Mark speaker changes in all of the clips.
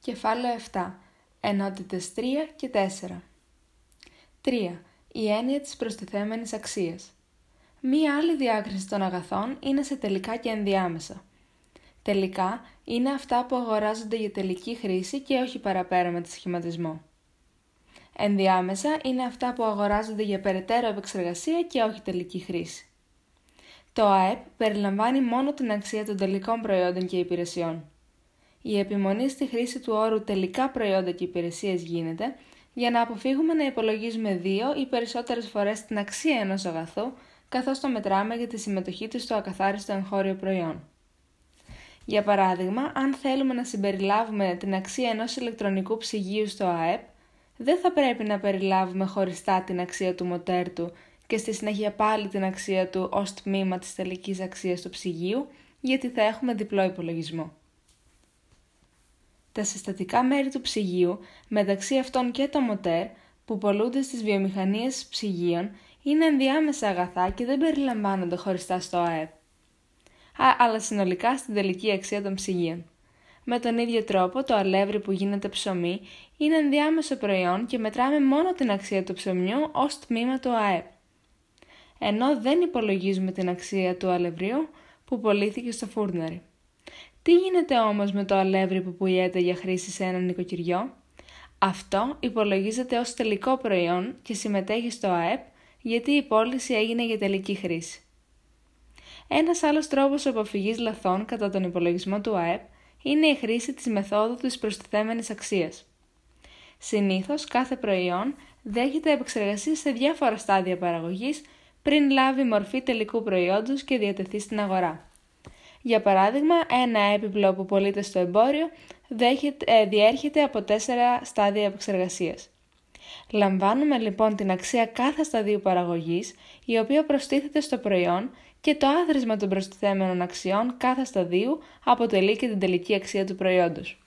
Speaker 1: Κεφάλαιο 7. Ενότητες 3 και 4. 3. Η έννοια της προστιθέμενης αξίας. Μία άλλη διάκριση των αγαθών είναι σε τελικά και ενδιάμεσα. Τελικά είναι αυτά που αγοράζονται για τελική χρήση και όχι παραπέρα με τη σχηματισμό. Ενδιάμεσα είναι αυτά που αγοράζονται για περαιτέρω επεξεργασία και όχι τελική χρήση. Το ΑΕΠ περιλαμβάνει μόνο την αξία των τελικών προϊόντων και υπηρεσιών. Η επιμονή στη χρήση του όρου τελικά προϊόντα και υπηρεσίες γίνεται για να αποφύγουμε να υπολογίζουμε δύο ή περισσότερες φορές την αξία ενός αγαθού καθώς το μετράμε για τη συμμετοχή του στο ακαθάριστο εγχώριο προϊόν. Για παράδειγμα, αν θέλουμε να συμπεριλάβουμε την αξία ενός ηλεκτρονικού ψυγείου στο ΑΕΠ, δεν θα πρέπει να περιλάβουμε χωριστά την αξία του μοτέρ του και στη συνέχεια πάλι την αξία του ως τμήμα της τελικής αξίας του ψυγείου, γιατί θα έχουμε διπλό υπολογισμό. Τα συστατικά μέρη του ψυγείου, μεταξύ αυτών και το μοτέρ, που πολλούνται στις βιομηχανίες ψυγείων, είναι ενδιάμεσα αγαθά και δεν περιλαμβάνονται χωριστά στο ΑΕΠ, αλλά συνολικά στην τελική αξία των ψυγείων. Με τον ίδιο τρόπο, το αλεύρι που γίνεται ψωμί είναι ενδιάμεσο προϊόν και μετράμε μόνο την αξία του ψωμιού ως τμήμα του ΑΕΠ. Ενώ δεν υπολογίζουμε την αξία του αλευριού που πωλήθηκε στο φούρναρι. Τι γίνεται όμως με το αλεύρι που πουλιέται για χρήση σε ένα νοικοκυριό; Αυτό υπολογίζεται ως τελικό προϊόν και συμμετέχει στο ΑΕΠ γιατί η πώληση έγινε για τελική χρήση. Ένας άλλος τρόπος αποφυγής λαθών κατά τον υπολογισμό του ΑΕΠ είναι η χρήση της μεθόδου της προστιθέμενης αξίας. Συνήθως κάθε προϊόν δέχεται επεξεργασία σε διάφορα στάδια παραγωγής πριν λάβει μορφή τελικού προϊόντος και διατεθεί στην αγορά. Για παράδειγμα, ένα έπιπλο που πωλείται στο εμπόριο ε, διέρχεται από τέσσερα στάδια επεξεργασίας. Λαμβάνουμε λοιπόν την αξία κάθε σταδίου παραγωγής, η οποία προστίθεται στο προϊόν και το άθροισμα των προστιθέμενων αξιών κάθε σταδίου αποτελεί και την τελική αξία του προϊόντος.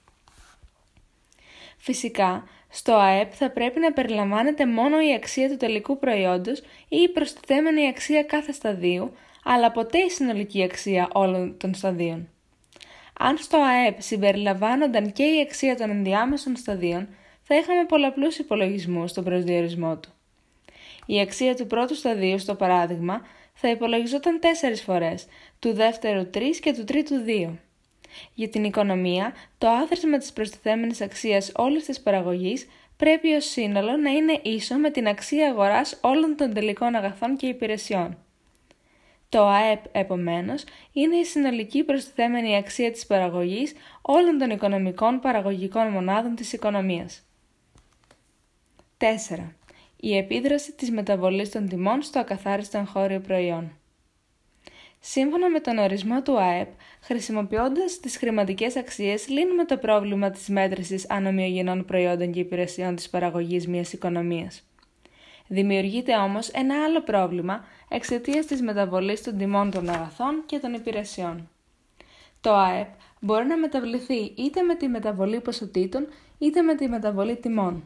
Speaker 1: Φυσικά, στο ΑΕΠ θα πρέπει να περιλαμβάνεται μόνο η αξία του τελικού προϊόντος ή η προστιθέμενη αξία κάθε σταδίου, αλλά ποτέ η συνολική αξία όλων των σταδίων. Αν στο ΑΕΠ συμπεριλαμβάνονταν και η αξία των ενδιάμεσων σταδίων, θα είχαμε πολλαπλούς υπολογισμούς στον προσδιορισμό του. Η αξία του πρώτου σταδίου, στο παράδειγμα, θα υπολογιζόταν τέσσερις φορές, του δεύτερου τρεις και του τρίτου δύο. Για την οικονομία, το άθροισμα της προστιθέμενης αξίας όλης της παραγωγής πρέπει ως σύνολο να είναι ίσο με την αξία αγοράς όλων των τελικών αγαθών και υπηρεσιών. Το ΑΕΠ, επομένως, είναι η συνολική προστιθέμενη αξία της παραγωγής όλων των οικονομικών παραγωγικών μονάδων της οικονομίας. 4. Η επίδραση της μεταβολής των τιμών στο ακαθάριστο εγχώριο προϊόν. Σύμφωνα με τον ορισμό του ΑΕΠ, χρησιμοποιώντας τις χρηματικές αξίες, λύνουμε το πρόβλημα της μέτρησης ανομοιογενών προϊόντων και υπηρεσιών της παραγωγής μιας οικονομίας. Δημιουργείται όμως ένα άλλο πρόβλημα εξαιτίας της μεταβολής των τιμών των αγαθών και των υπηρεσιών. Το ΑΕΠ μπορεί να μεταβληθεί είτε με τη μεταβολή ποσοτήτων είτε με τη μεταβολή τιμών.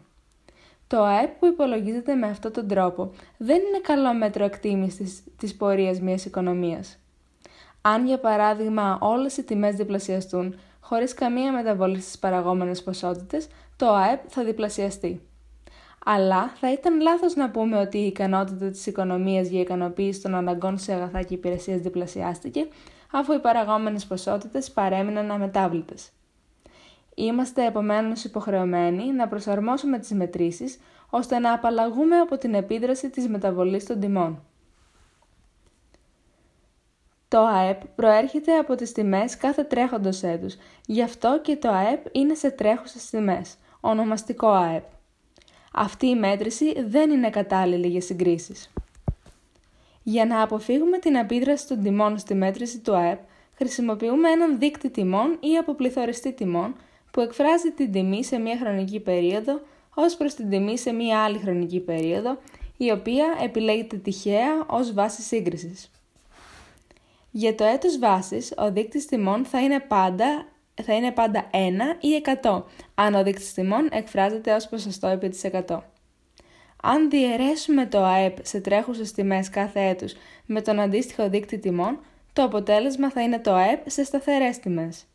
Speaker 1: Το ΑΕΠ που υπολογίζεται με αυτόν τον τρόπο δεν είναι καλό μέτρο εκτίμησης της πορείας μιας οικονομίας. Αν για παράδειγμα όλες οι τιμές διπλασιαστούν χωρίς καμία μεταβολή στις παραγόμενες ποσότητες, το ΑΕΠ θα διπλασιαστεί. Αλλά θα ήταν λάθος να πούμε ότι η ικανότητα της οικονομίας για ικανοποίηση των αναγκών σε αγαθά και υπηρεσίες διπλασιάστηκε, αφού οι παραγόμενες ποσότητες παρέμειναν αμετάβλητες. Είμαστε επομένως υποχρεωμένοι να προσαρμόσουμε τις μετρήσεις ώστε να απαλλαγούμε από την επίδραση της μεταβολής των τιμών. Το ΑΕΠ προέρχεται από τις τιμές κάθε τρέχοντος έτους, γι' αυτό και το ΑΕΠ είναι σε τρέχουσες τιμές, ονομαστικό ΑΕΠ. Αυτή η μέτρηση δεν είναι κατάλληλη για συγκρίσεις. Για να αποφύγουμε την επίδραση των τιμών στη μέτρηση του ΑΕΠ, χρησιμοποιούμε έναν δείκτη τιμών ή αποπληθωριστή τιμών που εκφράζει την τιμή σε μία χρονική περίοδο ως προς την τιμή σε μία άλλη χρονική περίοδο, η οποία επιλέγεται τυχαία ως βάση σύγκρισης. Για το έτος βάσης, ο δείκτης τιμών θα είναι πάντα, θα είναι πάντα 1 ή 100, αν ο δείκτης τιμών εκφράζεται ως ποσοστό επί της 100. Αν διαιρέσουμε το ΑΕΠ σε τρέχουσες τιμές κάθε έτους με τον αντίστοιχο δείκτη τιμών, το αποτέλεσμα θα είναι το ΑΕΠ σε σταθερές τιμές.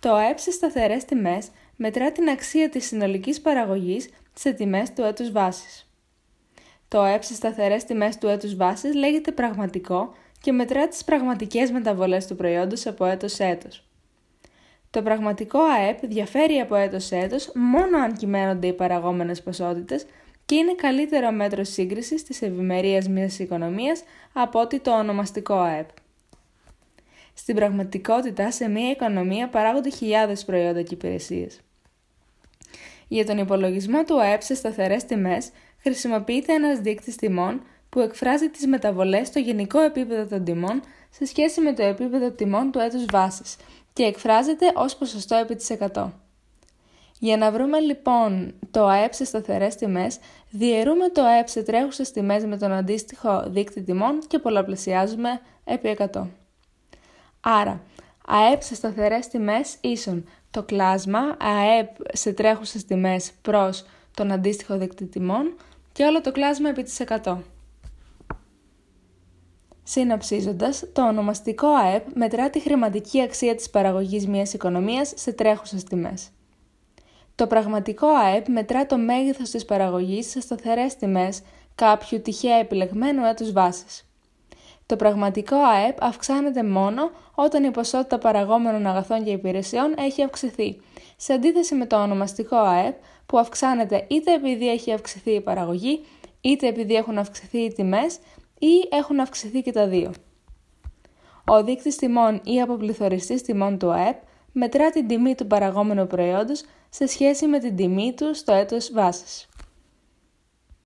Speaker 1: Το ΑΕΠ σε σταθερές τιμές μετρά την αξία της συνολικής παραγωγής σε τιμές του έτους βάσης. Το ΑΕΠ σε σταθερές τιμές του έτους βάσης λέγεται πραγματικό και μετρά τις πραγματικές μεταβολές του προϊόντος από έτος σε έτος. Το πραγματικό ΑΕΠ διαφέρει από έτος σε έτος μόνο αν κυμαίνονται οι παραγόμενες ποσότητες και είναι καλύτερο μέτρο σύγκρισης της ευημερίας μιας οικονομίας από ότι το ονομαστικό ΑΕΠ. Στην πραγματικότητα, σε μια οικονομία παράγονται χιλιάδες προϊόντα και υπηρεσίες. Για τον υπολογισμό του ΑΕΠ σε σταθερές τιμές χρησιμοποιείται ένας δείκτης τιμών που εκφράζει τις μεταβολές στο γενικό επίπεδο των τιμών σε σχέση με το επίπεδο τιμών του έτους βάσης και εκφράζεται ως ποσοστό επί της 100. Για να βρούμε λοιπόν το ΑΕΠ σε σταθερές τιμές, διαιρούμε το ΑΕΠ σε τρέχουσες τιμές με τον αντίστοιχο δείκτη τιμών και πολλαπλασιάζουμε επί 100. Άρα, ΑΕΠ σε σταθερές τιμές ίσον το κλάσμα ΑΕΠ σε τρέχουσες τιμές προς τον αντίστοιχο δείκτη τιμών και όλο το κλάσμα επί της 100. Συνοψίζοντας, το ονομαστικό ΑΕΠ μετρά τη χρηματική αξία της παραγωγής μιας οικονομίας σε τρέχουσες τιμές. Το πραγματικό ΑΕΠ μετρά το μέγεθος της παραγωγής σε σταθερές τιμές κάποιου τυχαία επιλεγμένου έτους βάσης. Το πραγματικό ΑΕΠ αυξάνεται μόνο όταν η ποσότητα παραγόμενων αγαθών και υπηρεσιών έχει αυξηθεί, σε αντίθεση με το ονομαστικό ΑΕΠ που αυξάνεται είτε επειδή έχει αυξηθεί η παραγωγή, είτε επειδή έχουν αυξηθεί οι τιμές ή έχουν αυξηθεί και τα δύο. Ο δείκτης τιμών ή αποπληθωριστής τιμών του ΑΕΠ μετρά την τιμή του παραγόμενου προϊόντος σε σχέση με την τιμή του στο έτος βάσης.